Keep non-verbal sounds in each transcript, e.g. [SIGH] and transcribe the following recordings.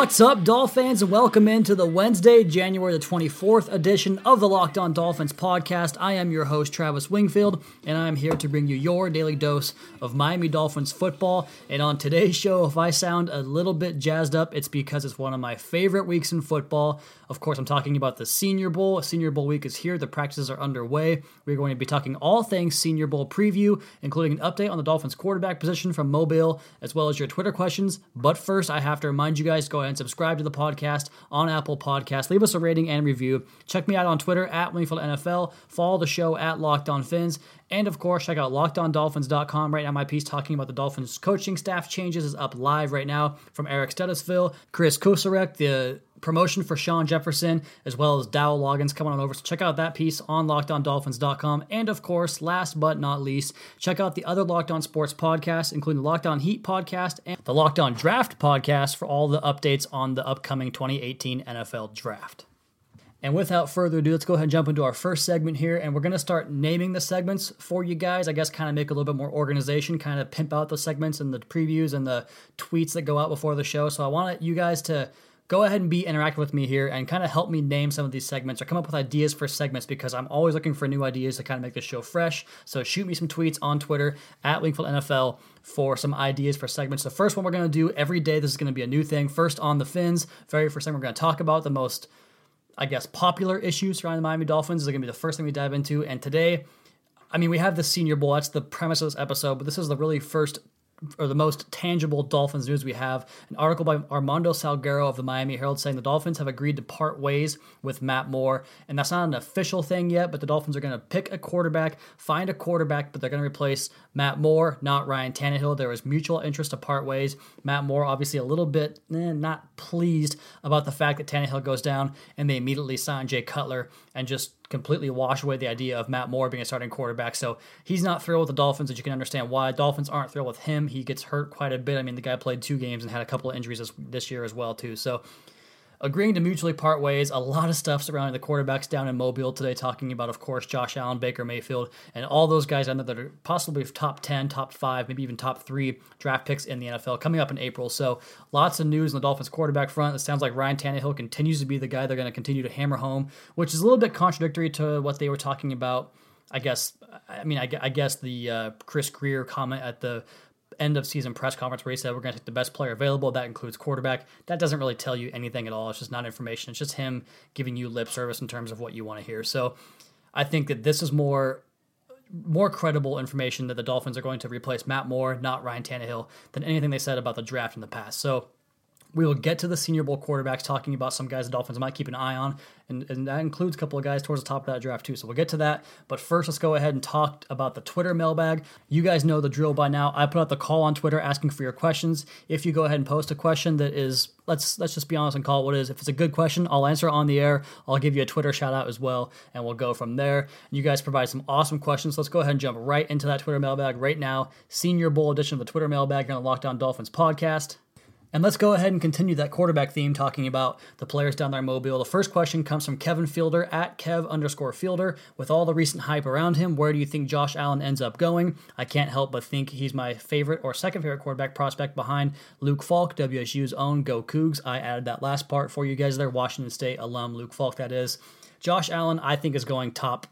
What's up, Dolphins, welcome into the Wednesday, January the 24th edition of the Locked On Dolphins podcast. I am your host, Travis Wingfield, and I'm here to bring you your daily dose of Miami Dolphins football. And on today's show, if I sound a little bit jazzed up, it's because it's one of my favorite weeks in football. Of course, I'm talking about the Senior Bowl. Senior Bowl week is here, the practices are underway. We're going to be talking all things Senior Bowl preview, including an update on the Dolphins quarterback position from Mobile, as well as your Twitter questions. But first, I have to remind you guys go ahead subscribe to the podcast on Apple Podcasts. Leave us a rating and review. Check me out on Twitter at Wingfield NFL. Follow the show at Locked On Fins. And of course, check out lockedondolphins.com. Right now, my piece talking about the Dolphins coaching staff changes is up live right now from Eric Studesville, Chris Kosarek, the promotion for Shawn Jefferson, as well as Dow Loggains coming on over. So check out that piece on lockedondolphins.com. And of course, last but not least, check out the other Locked On Sports podcasts, including the Locked On Heat podcast and the Locked On Draft podcast for all the updates on the upcoming 2018 NFL Draft. And without further ado, let's go ahead and jump into our first segment here. And we're going to start naming the segments for you guys. I guess kind of make a little bit more organization, kind of pimp out the segments and the previews and the tweets that go out before the show. So I want you guys to go ahead and be interactive with me here and kind of help me name some of these segments or come up with ideas for segments because I'm always looking for new ideas to kind of make the show fresh. So shoot me some tweets on Twitter at Wingfield NFL for some ideas for segments. The first one we're going to do every day, this is going to be a new thing. First on the Fins, very first thing we're going to talk about the most I guess, popular issues surrounding the Miami Dolphins is going to be the first thing we dive into. And today, I mean, we have the Senior Bowl. That's the premise of this episode, but this is the really first or the most tangible Dolphins news we have. An article by Armando Salguero of the Miami Herald saying the Dolphins have agreed to part ways with Matt Moore. And that's not an official thing yet, but the Dolphins are going to pick a quarterback, find a quarterback, but they're going to replace Matt Moore, not Ryan Tannehill. There was mutual interest to part ways. Matt Moore, obviously, a little bit eh, not pleased about the fact that Tannehill goes down, and they immediately sign Jay Cutler and just completely wash away the idea of Matt Moore being a starting quarterback. So he's not thrilled with the Dolphins, and you can understand why. Dolphins aren't thrilled with him. He gets hurt quite a bit. I mean, the guy played two games and had a couple of injuries this, this year as well, too. So agreeing to mutually part ways. A lot of stuff surrounding the quarterbacks down in Mobile today, talking about, of course, Josh Allen, Baker Mayfield, and all those guys I know that are possibly top 10, top 5, maybe even top 3 draft picks in the NFL coming up in April. So lots of news on the Dolphins quarterback front. It sounds like Ryan Tannehill continues to be the guy they're going to continue to hammer home, which is a little bit contradictory to what they were talking about. I guess, I mean, I, I guess the uh, Chris Grier comment at the end of season press conference where he said we're going to take the best player available. That includes quarterback. That doesn't really tell you anything at all. It's just not information. It's just him giving you lip service in terms of what you want to hear. So I think that this is more more credible information that the Dolphins are going to replace Matt Moore, not Ryan Tannehill, than anything they said about the draft in the past. So we will get to the Senior Bowl quarterbacks, talking about some guys the Dolphins might keep an eye on, and, and that includes a couple of guys towards the top of that draft too. So we'll get to that. But first, let's go ahead and talk about the Twitter mailbag. You guys know the drill by now. I put out the call on Twitter asking for your questions. If you go ahead and post a question that is, let's let's just be honest and call it what it is. If it's a good question, I'll answer on the air. I'll give you a Twitter shout out as well, and we'll go from there. You guys provide some awesome questions. Let's go ahead and jump right into that Twitter mailbag right now. Senior Bowl edition of the Twitter mailbag here on the Locked On Dolphins podcast. And let's go ahead and continue that quarterback theme talking about the players down there in Mobile. The first question comes from Kevin Fielder at Kev underscore Fielder. With all the recent hype around him, where do you think Josh Allen ends up going? I can't help but think he's my favorite or second favorite quarterback prospect behind Luke Falk, WSU's own Go Cougs. I added that last part for you guys there, Washington State alum Luke Falk, that is. Josh Allen, I think, is going top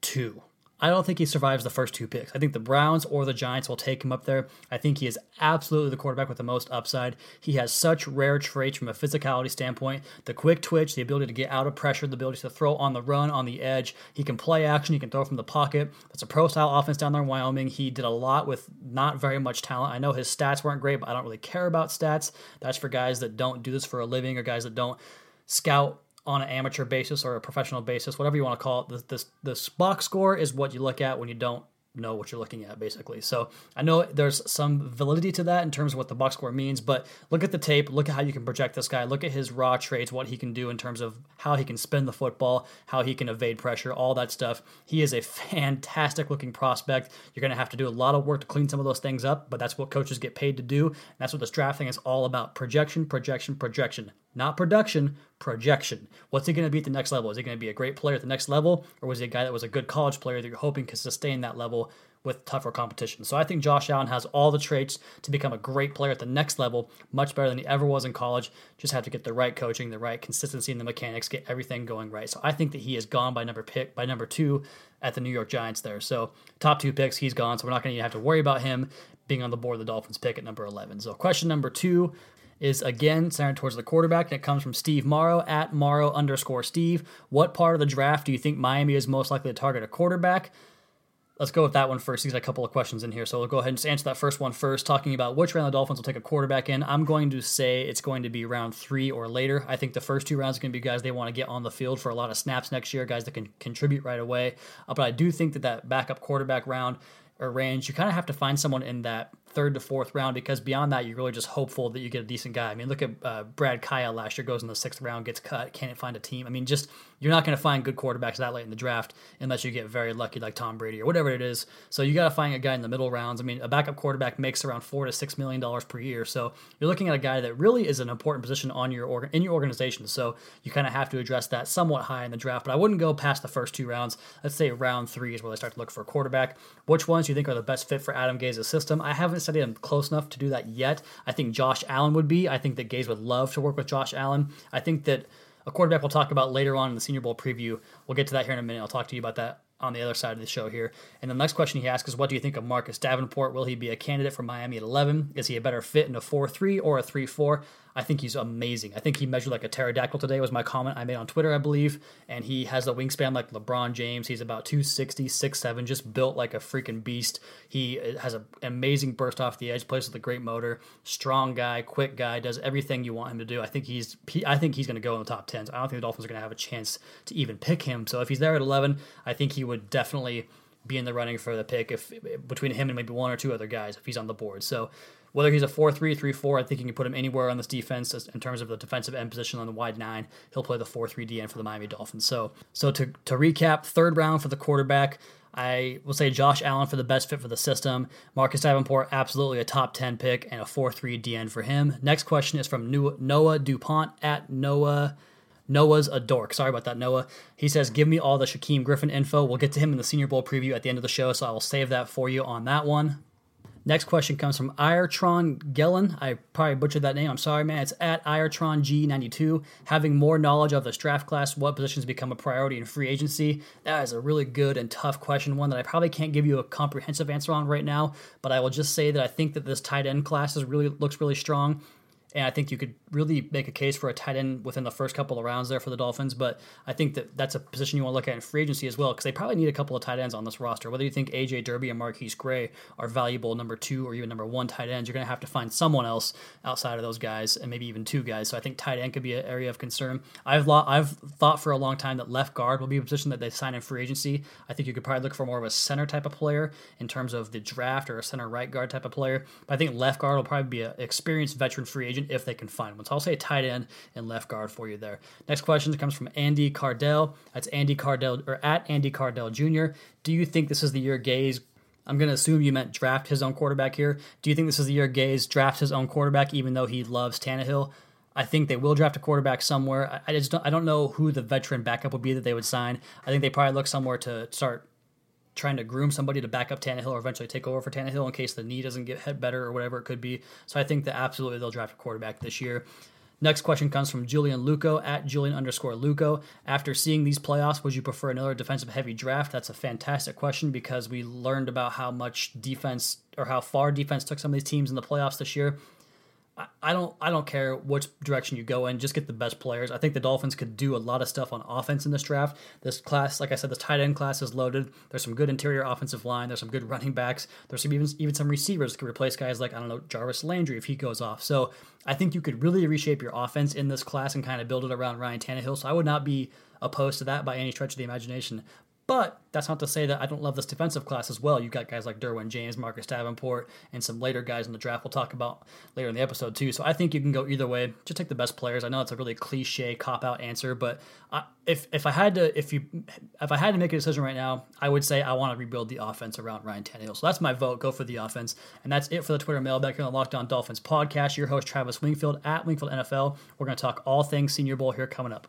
two. I don't think he survives the first two picks. I think the Browns or the Giants will take him up there. I think he is absolutely the quarterback with the most upside. He has such rare traits from a physicality standpoint the quick twitch, the ability to get out of pressure, the ability to throw on the run, on the edge. He can play action, he can throw from the pocket. That's a pro style offense down there in Wyoming. He did a lot with not very much talent. I know his stats weren't great, but I don't really care about stats. That's for guys that don't do this for a living or guys that don't scout on an amateur basis or a professional basis, whatever you want to call it. The, the, box score is what you look at when you don't know what you're looking at, basically. So I know there's some validity to that in terms of what the box score means, but look at the tape, look at how you can project this guy, look at his raw traits, what he can do in terms of how he can spin the football, how he can evade pressure, all that stuff. He is a [LAUGHS] fantastic looking prospect. You're going to have to do a lot of work to clean some of those things up, but that's what coaches get paid to do. That's what this draft thing is all about projection, projection, projection. Not production, projection. What's he going to be at the next level? Is he going to be a great player at the next level, or was he a guy that was a good college player that you're hoping can sustain that level with tougher competition? So I think Josh Allen has all the traits to become a great player at the next level, much better than he ever was in college. Just have to get the right coaching, the right consistency in the mechanics, get everything going right. So I think that he is gone by number pick by number two at the New York Giants there. So top two picks, he's gone. So we're not going to have to worry about him being on the board. The Dolphins pick at number 11. So question number two is again centered towards the quarterback, and it comes from Steve Morrow at Morrow underscore Steve. What part of the draft do you think Miami is most likely to target a quarterback? Let's go with that one first. He's got a couple of questions in here, so we'll go ahead and just answer that first one first. Talking about which round the Dolphins will take a quarterback in, I'm going to say it's going to be round three or later. I think the first two rounds are going to be guys they want to get on the field for a lot of snaps next year, guys that can contribute right away. Uh, but I do think that that backup quarterback round or range, you kind of have to find someone in that third to fourth round because beyond that, you're really just hopeful that you get a decent guy. I mean, look at uh, Brad Kaaya last year, goes in the sixth round, gets cut, can't find a team. I mean, just you're not going to find good quarterbacks that late in the draft unless you get very lucky like Tom Brady or whatever it is. So you got to find a guy in the middle rounds. I mean, a backup quarterback makes around four to six million dollars per year. So you're looking at a guy that really is an important position on your in your organization. So you kind of have to address that somewhat high in the draft. But I wouldn't go past the first two rounds. Let's say round three is where they start to look for a quarterback. Which ones do you think are the best fit for Adam Gase's system? I haven't studied him close enough to do that yet. I think Josh Allen would be. I think that Gase would love to work with Josh Allen. I think that a quarterback we'll talk about later on in the Senior Bowl preview. We'll get to that here in a minute. I'll talk to you about that on the other side of the show here. And the next question he asks is, what do you think of Marcus Davenport? Will he be a candidate for Miami at 11? Is he a better fit in a 4-3 or a 3-4? I think he's amazing. I think he measured like a pterodactyl today was my comment I made on Twitter, I believe. And he has a wingspan like LeBron James. He's about 260, 6'7", just built like a freaking beast. He has an amazing burst off the edge, plays with a great motor, strong guy, quick guy, does everything you want him to do. I think he's he, I think he's going to go in the top 10. So I don't think the Dolphins are going to have a chance to even pick him. So if he's there at 11, I think he would definitely be in the running for the pick if between him and maybe one or two other guys if he's on the board. So whether he's a 4 3, 3 4, I think you can put him anywhere on this defense in terms of the defensive end position on the wide nine. He'll play the 4 3 DN for the Miami Dolphins. So, so to, to recap, third round for the quarterback. I will say Josh Allen for the best fit for the system. Marcus Davenport, absolutely a top 10 pick and a 4 3 DN for him. Next question is from Noah DuPont at Noah. Noah's a dork. Sorry about that, Noah. He says, Give me all the Shaquem Griffin info. We'll get to him in the Senior Bowl preview at the end of the show, so I will save that for you on that one. Next question comes from Iretron Gellin. I probably butchered that name. I'm sorry, man. It's at Iretron G92. Having more knowledge of this draft class, what positions become a priority in free agency? That is a really good and tough question, one that I probably can't give you a comprehensive answer on right now. But I will just say that I think that this tight end class is really looks really strong. And I think you could really make a case for a tight end within the first couple of rounds there for the Dolphins. But I think that that's a position you want to look at in free agency as well, because they probably need a couple of tight ends on this roster. Whether you think AJ Derby and MarQueis Gray are valuable number two or even number one tight ends, you're going to have to find someone else outside of those guys, and maybe even two guys. So I think tight end could be an area of concern. I've lo- I've thought for a long time that left guard will be a position that they sign in free agency. I think you could probably look for more of a center type of player in terms of the draft or a center right guard type of player. But I think left guard will probably be an experienced veteran free agent if they can find one. So I'll say tight end and left guard for you there. Next question comes from Andy Cardell. That's Andy Cardell or at Andy Cardell Jr. Do you think this is the year Gase? I'm going to assume you meant draft his own quarterback here. Do you think this is the year Gase drafts his own quarterback, even though he loves Tannehill? I think they will draft a quarterback somewhere. I, just don't, I don't know who the veteran backup would be that they would sign. I think they probably look somewhere to start trying to groom somebody to back up Tannehill or eventually take over for Tannehill in case the knee doesn't get better or whatever it could be. So I think that absolutely they'll draft a quarterback this year. Next question comes from Julian Luco at Julian underscore Luco. After seeing these playoffs, would you prefer another defensive heavy draft? That's a fantastic question because we learned about how much defense or how far defense took some of these teams in the playoffs this year. I don't I don't care which direction you go in, just get the best players. I think the Dolphins could do a lot of stuff on offense in this draft. This class, like I said, this tight end class is loaded. There's some good interior offensive line. There's some good running backs. There's some even even some receivers could replace guys like I don't know Jarvis Landry if he goes off. So I think you could really reshape your offense in this class and kind of build it around Ryan Tannehill. So I would not be opposed to that by any stretch of the imagination. But that's not to say that I don't love this defensive class as well. You've got guys like Derwin James, Marcus Davenport, and some later guys in the draft we'll talk about later in the episode too. So I think you can go either way. Just take the best players. I know it's a really cliche cop out answer, but I, if if I had to if you if I had to make a decision right now, I would say I want to rebuild the offense around Ryan Tannehill. So that's my vote. Go for the offense, and that's it for the Twitter mailbag here on the Locked On Dolphins podcast. Your host Travis Wingfield at Wingfield NFL. We're going to talk all things Senior Bowl here coming up.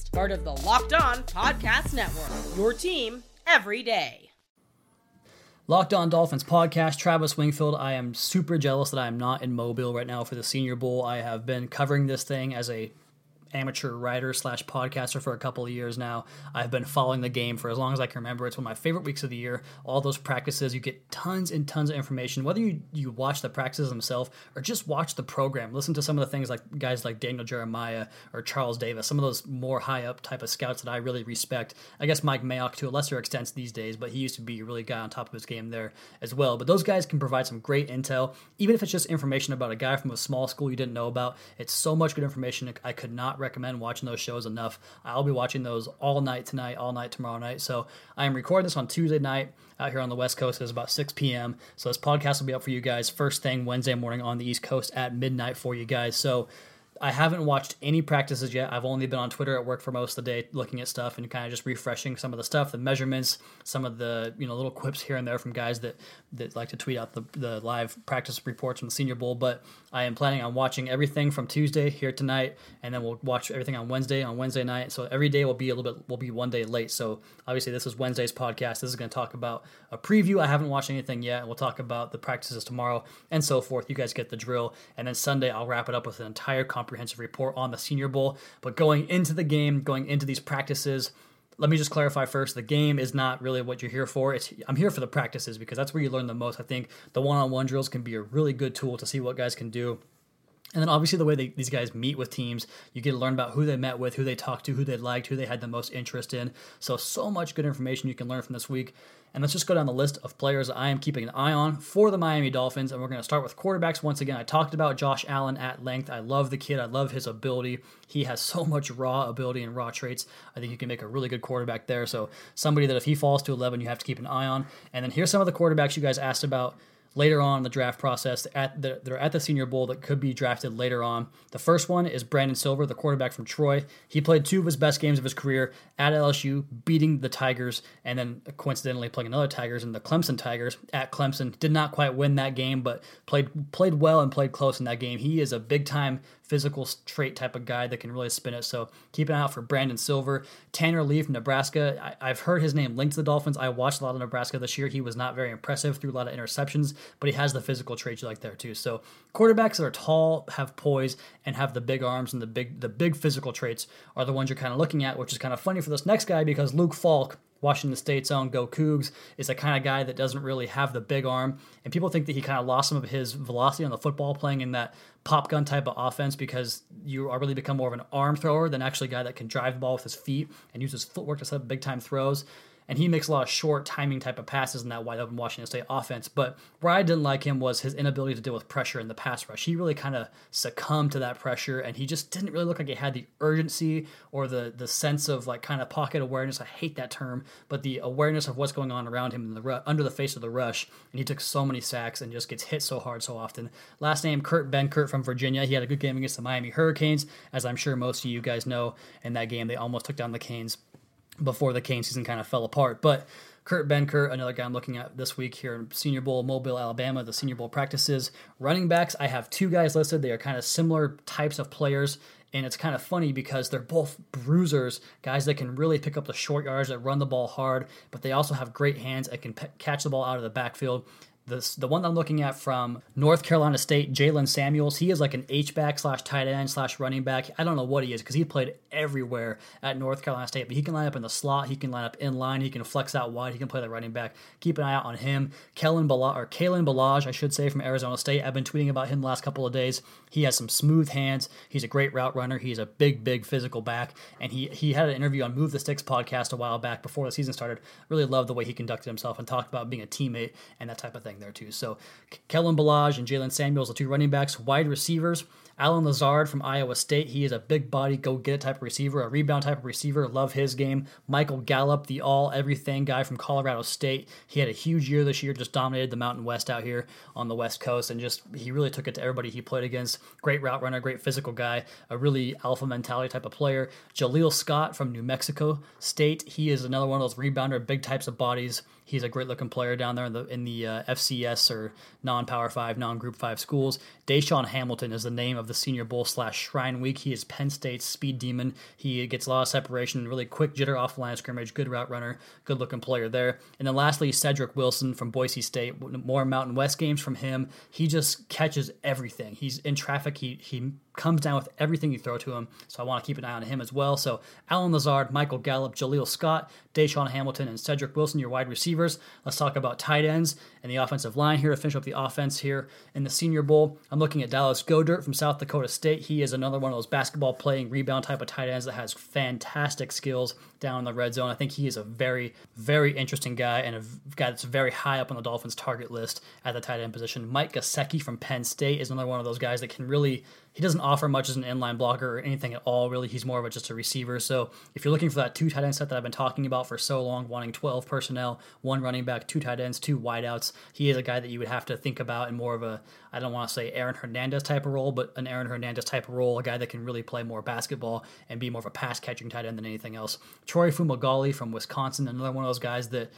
part of the Locked On Podcast Network. Your team every day. Locked On Dolphins podcast, Travis Wingfield. I am super jealous that I am not in Mobile right now for the Senior Bowl. I have been covering this thing as a amateur writer slash podcaster for a couple of years now. I've been following the game for as long as I can remember. It's one of my favorite weeks of the year. All those practices, you get tons and tons of information. Whether you, you watch the practices themselves or just watch the program, listen to some of the things like guys like Daniel Jeremiah or Charles Davis, some of those more high up type of scouts that I really respect. I guess Mike Mayock to a lesser extent these days, but he used to be a really guy on top of his game there as well. But those guys can provide some great intel, even if it's just information about a guy from a small school you didn't know about. It's so much good information. I could not recommend watching those shows enough. I'll be watching those all night tonight, all night tomorrow night. So I am recording this on Tuesday night out here on the West Coast. It's about 6 p.m. So this podcast will be up for you guys first thing Wednesday morning on the East Coast at midnight for you guys. So I haven't watched any practices yet. I've only been on Twitter at work for most of the day, looking at stuff and kind of just refreshing some of the stuff, the measurements, some of the you know little quips here and there from guys that that like to tweet out the the live practice reports from the Senior Bowl. But I am planning on watching everything from Tuesday here tonight, and then we'll watch everything on Wednesday on Wednesday night. So every day will be a little bit will be one day late. So obviously this is Wednesday's podcast. This is going to talk about a preview. I haven't watched anything yet. We'll talk about the practices tomorrow and so forth. You guys get the drill. And then Sunday I'll wrap it up with an entire comprehensive report on the Senior Bowl. But going into the game, going into these practices, let me just clarify first the game is not really what you're here for it's i'm here for the practices because that's where you learn the most i think the one-on-one drills can be a really good tool to see what guys can do and then obviously the way they, these guys meet with teams, you get to learn about who they met with, who they talked to, who they liked, who they had the most interest in. So so much good information you can learn from this week. And let's just go down the list of players I am keeping an eye on for the Miami Dolphins. And we're going to start with quarterbacks. Once again, I talked about Josh Allen at length. I love the kid. I love his ability. He has so [LAUGHS] much raw ability and raw traits. I think you can make a really good quarterback there. So somebody that if he falls to 11, you have to keep an eye on. And then here's some of the quarterbacks you guys asked about later on in the draft process at the, they're at the Senior Bowl that could be drafted later on. The first one is Brandon Silver, the quarterback from Troy. He played two of his best games of his career at LSU, beating the Tigers, and then coincidentally playing another Tigers in the Clemson Tigers at Clemson. Did not quite win that game, but played played well and played close in that game. He is a big time physical trait type of guy that can really spin it. So keep an eye out for Brandon Silver. Tanner Lee from Nebraska. I, have heard his name linked to the Dolphins. I watched a lot of Nebraska this year. He was not very impressive, threw a lot of interceptions, but he has the physical traits you like there too. So quarterbacks that are tall, have poise, and have the big arms and the big the big physical traits are the ones you're kind of looking at, which is kind of funny for this next guy because Luke Falk Washington State's own Go Cougs is the kind of guy that doesn't really have the big arm, and people think that he kind of lost some of his velocity on the football playing in that pop gun type of offense because you are really become more of an arm thrower than actually a guy that can drive the ball with his feet and use his footwork to set up big time throws and he makes a lot of short timing type of passes in that wide open Washington State offense. But where I didn't like him was his inability to deal with pressure in the pass rush. He really kind of succumbed to that pressure, and he just didn't really look like he had the urgency or the the sense of like kind of pocket awareness. I hate that term, but the awareness of what's going on around him in the under the face of the rush. And he took so many sacks and just gets hit so hard so often. Last name Kurt Benkert from Virginia. He had a good game against the Miami Hurricanes, as I'm sure most of you guys know. In that game, they almost took down the Canes before the Kane season kind of fell apart. But Kurt Benkert, another guy I'm looking at this week here in Senior Bowl, Mobile, Alabama, the Senior Bowl practices. Running backs, I have two guys listed. They are kind of similar types of players. And it's kind of funny because they're both bruisers, guys that can really pick up the short yards, that run the ball hard, but they also have great hands and can catch the ball out of the backfield. The one I'm looking at from North Carolina State, Jaylen Samuels. He is like an H back slash tight end slash running back. I don't know what he is because he played everywhere at North Carolina State. But he can line up in the slot. He can line up in line. He can flex out wide. He can play the running back. Keep an eye out on him. Kellen Bala or Kalen Ballage, I should say, from Arizona State. I've been tweeting about him the last couple of days. He has some smooth hands. He's a great route runner. He's a big, big physical back. And he he had an interview on Move the Sticks podcast a while back before the season started. Really loved the way he conducted himself and talked about being a teammate and that type of thing there too. So Kalen Ballage and Jaylen Samuels, the two running backs, wide receivers. Allen Lazard from Iowa State. He is a big body, go get type of receiver, a rebound type of receiver. Love his game. Michael Gallup, the all everything guy from Colorado State. He had a huge year this year, just dominated the Mountain West out here on the West Coast, and just he really took it to everybody he played against. Great route runner, great physical guy, a really alpha mentality type of player. Jaleel Scott from New Mexico State. He is another one of those rebounder, big types of bodies. He's a great looking player down there in the in the uh, FCS or non Power Five, non Group Five schools. DaeSean Hamilton is the name of the Senior Bowl slash Shrine Week. He is Penn State's speed demon. He gets a lot of separation, really quick jitter off line of scrimmage, good route runner, good looking player there. And then lastly, Cedric Wilson from Boise State. More Mountain West games from him. He just catches everything. He's in traffic. He he comes down with everything you throw to him. So I want to keep an eye on him as well. So Allen Lazard, Michael Gallup, Jaleel Scott, DaeSean Hamilton, and Cedric Wilson, your wide receivers. Let's talk about tight ends and the offensive line here to finish up the offense here in the Senior Bowl. I'm looking at Dallas Goedert from South Dakota State. He is another one of those basketball playing rebound type of tight ends that has fantastic skills down in the red zone. I think he is a very, very interesting guy and a guy that's very high up on the Dolphins target list at the tight end position. Mike Gesicki from Penn State is another one of those guys that can really he doesn't offer much as an inline blocker or anything at all, really. He's more of a, just a receiver. So if you're looking for that two tight end set that I've been talking about for so long, wanting 12 personnel, one running back, two tight ends, two wideouts, he is a guy that you would have to think about in more of a, I don't want to say Aaron Hernandez type of role, but an Aaron Hernandez type of role, a guy that can really play more basketball and be more of a pass catching tight end than anything else. Troy Fumagalli from Wisconsin, another one of those guys that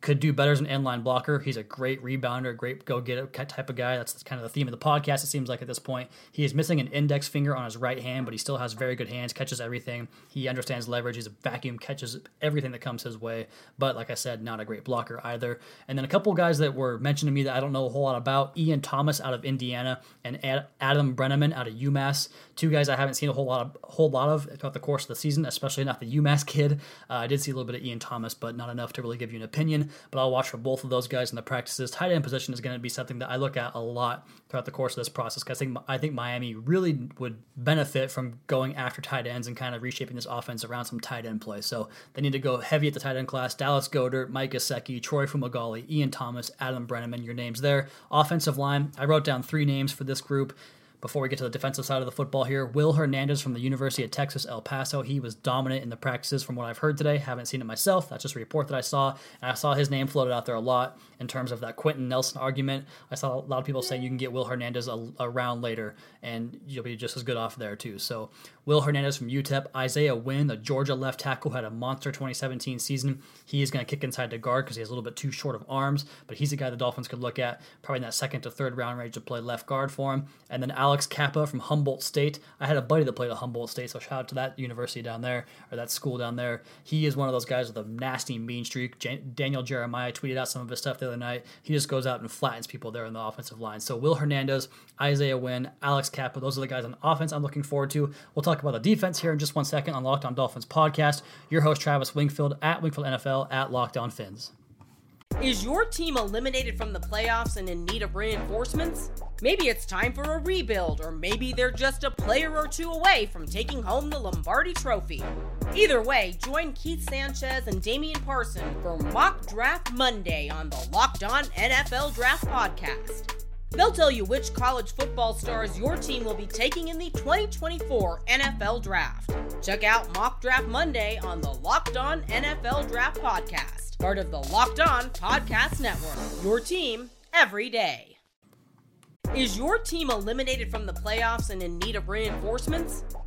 could do better as an inline blocker. He's a great rebounder, a great go get it type of guy. That's kind of the theme of the podcast, it seems like at this point. He is missing an index finger on his right hand, but he still has very good hands, catches everything. He understands leverage. He's a vacuum, catches everything that comes his way. But like I said, not a great blocker either. And then a couple guys that were mentioned to me that I don't know a whole lot about Ian Thomas out of Indiana and Adam Breneman out of UMass. Two guys I haven't seen a whole lot of whole lot of throughout the course of the season, especially not the UMass [LAUGHS] kid. Uh, I did see a little bit of Ian Thomas, but not enough to really give you an opinion but I'll watch for both of those guys in the practices. Tight end position is going to be something that I look at a lot throughout the course of this process because I think I think Miami really would benefit from going after tight ends and kind of reshaping this offense around some tight end play. So they need to go heavy at the tight end class. Dallas Goedert, Mike Gesicki, Troy Fumagalli, Ian Thomas, Adam Breneman, your names there. Offensive line, I wrote down three names for this group before we get to the defensive side of the football here, Will Hernandez from the University of Texas, El Paso. He was dominant in the practices from what I've heard today. Haven't seen it myself. That's just a report that I saw. And I saw his name floated out there a lot in terms of that Quenton Nelson argument. I saw a lot of people saying you can get Will Hernandez a, a later and you'll be just as good off there, too. So, Will Hernandez from UTEP. Isaiah Wynn, the Georgia left tackle, had a monster 2017 season. He is going to kick inside to guard because he has a little bit too short of arms, but he's a guy the Dolphins could look at probably in that second to third round range to play left guard for him. And then Alex Alex Kappa from Humboldt State. I had a buddy that played at Humboldt State, so shout out to that university down there or that school down there. He is one of those guys with a nasty mean streak. Jan- Daniel Jeremiah tweeted out some of his stuff the other night. He just goes out and flattens people there in the offensive line. So Will Hernandez, Isaiah Wynn, Alex Kappa, those are the guys on offense I'm looking forward to. We'll talk about the defense here in just one second on Locked On Dolphins podcast. Your host Travis Wingfield at Wingfield NFL at Locked On Fins. Is your team eliminated from the playoffs and in need of reinforcements? Maybe it's time for a rebuild, or maybe they're just a player or two away from taking home the Lombardi Trophy. Either way, join Keith Sanchez and Damian Parson for Mock Draft Monday on the Locked On NFL Draft Podcast. They'll tell you which college football stars your team will be taking in the 2024 NFL Draft. Check out Mock Draft Monday on the Locked On NFL Draft Podcast, part of the Locked On Podcast Network. Your team every day. Is your team eliminated from the playoffs and in need of reinforcements?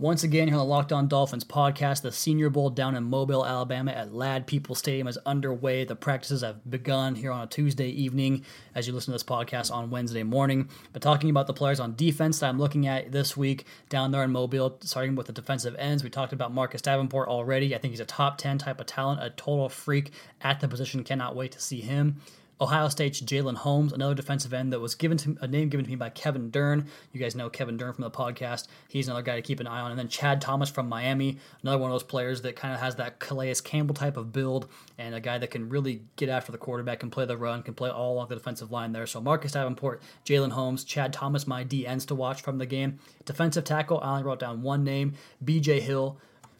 Once again, here on the Locked On Dolphins podcast, the Senior Bowl down in Mobile, Alabama at Ladd-Peebles Stadium is underway. The practices have begun here on a Tuesday evening as you listen to this podcast on Wednesday morning. But talking about the players on defense that I'm looking at this week down there in Mobile, starting with the defensive ends, we talked about Marcus Davenport already. I think he's a top 10 type of talent, a total freak at the position. Cannot wait to see him. Ohio State's Jalen Holmes, another defensive end that was given to a name given to me by Kevin Dern. You guys know Kevin Dern from the podcast. He's another guy to keep an eye on. And then Chad Thomas from Miami, another one of those players that kind of has that Calais Campbell type of build and a guy that can really get after the quarterback, can play the run, can play all along the defensive line there. So Marcus Davenport, Jalen Holmes, Chad Thomas, my DNs to watch from the game. Defensive tackle, I only wrote down one name, BJ Hill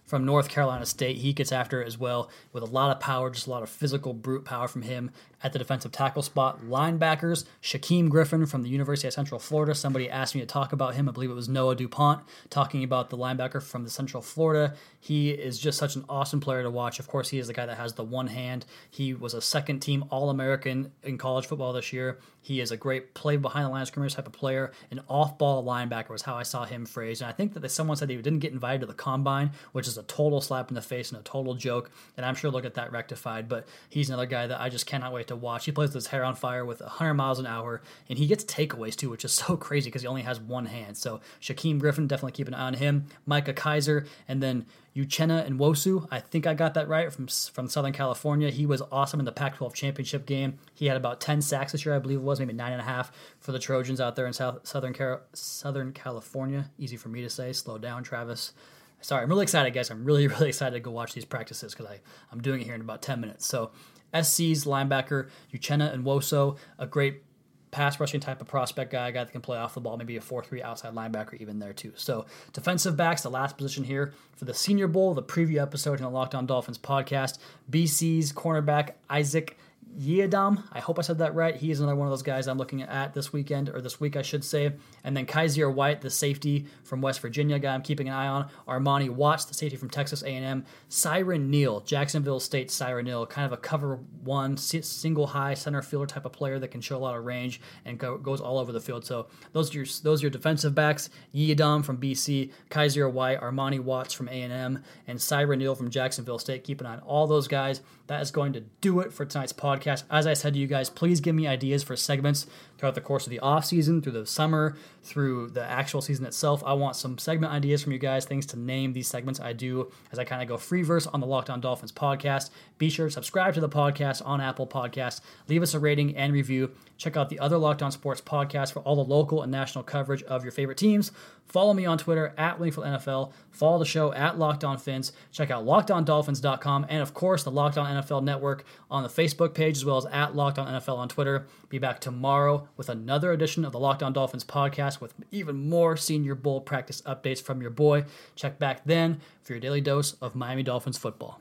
from North Carolina State. He gets after it as well with a lot of power, just a lot of physical brute power from him at the defensive tackle spot. Linebackers, Shaquem Griffin from the University of Central Florida. Somebody asked me to talk about him. I believe it was Noah DuPont talking about the linebacker from the Central Florida. He is just such an awesome player to watch. Of course, he is the guy that has the one hand. He was a second team All American in college football this year. He is a great play behind the line of scrimmage type of player. An off ball linebacker was how I saw him phrased. And I think that someone said he didn't get invited to the combine, which is a total slap in the face and a total joke. And I'm sure they'll get that rectified. But he's another guy that I just cannot wait to watch. He plays with his hair on fire with 100 miles an hour, and he gets takeaways too, which is [LAUGHS] so crazy because he only has one hand. So Shaquem Griffin, definitely keep an eye on him. Micah Kiser, and then Uchenna Nwosu. I think I got that right from from Southern California. He was awesome in the Pac-12 championship game. He had about 10 sacks this year, I believe it was, maybe nine and a half for the Trojans out there in South Southern Car- Southern California. Easy for me to say. Slow down, Travis. Sorry, I'm really excited, guys. I'm really, [LAUGHS] really excited to go watch these practices because I'm doing it here in about 10 minutes. So, SC's linebacker, Uchenna Nwosu, a great pass rushing type of prospect guy, a guy that can play off the ball, maybe a 4 3 outside linebacker even there too. So, defensive backs, the last position here for the Senior Bowl, the preview episode in the Locked On Dolphins podcast. BC's cornerback, Isaac Yiadom. I hope I said that right. He is another one of those guys I'm looking at this weekend, or this week, I should say. And then Kyzir White, the safety from West Virginia guy I'm keeping an eye on. Armani Watts, the safety from Texas A&M. Siran Neal, Jacksonville State Siran Neal, kind of a cover one, single high center fielder type of player that can show a lot of range and go, goes all over the field. So those are your, those are your defensive backs. Yiadom from BC, Kyzir White, Armani Watts from A&M, and Siran Neal from Jacksonville State. Keep an eye on all those guys. That is going to do it for tonight's podcast. As I said to you guys, please give me ideas for segments throughout the course of the off season, through the summer, through the actual season itself. I want some segment ideas from you guys, things to name these segments I do as I kind of go free verse on the Locked On Dolphins podcast. Be sure to subscribe to the podcast on Apple Podcasts. Leave us a rating and review. Check out the other Locked On Sports podcast for all the local and national coverage of your favorite teams. Follow me on Twitter at Wingfield NFL. Follow the show at Locked On Fins. Check out LockedOnDolphins.com and of course the Locked On NFL Network on the Facebook page as well as at Locked On NFL on Twitter. Be back tomorrow with another edition of the Locked On Dolphins podcast with even more Senior Bowl practice updates from your boy. Check back then for your daily dose of Miami Dolphins football.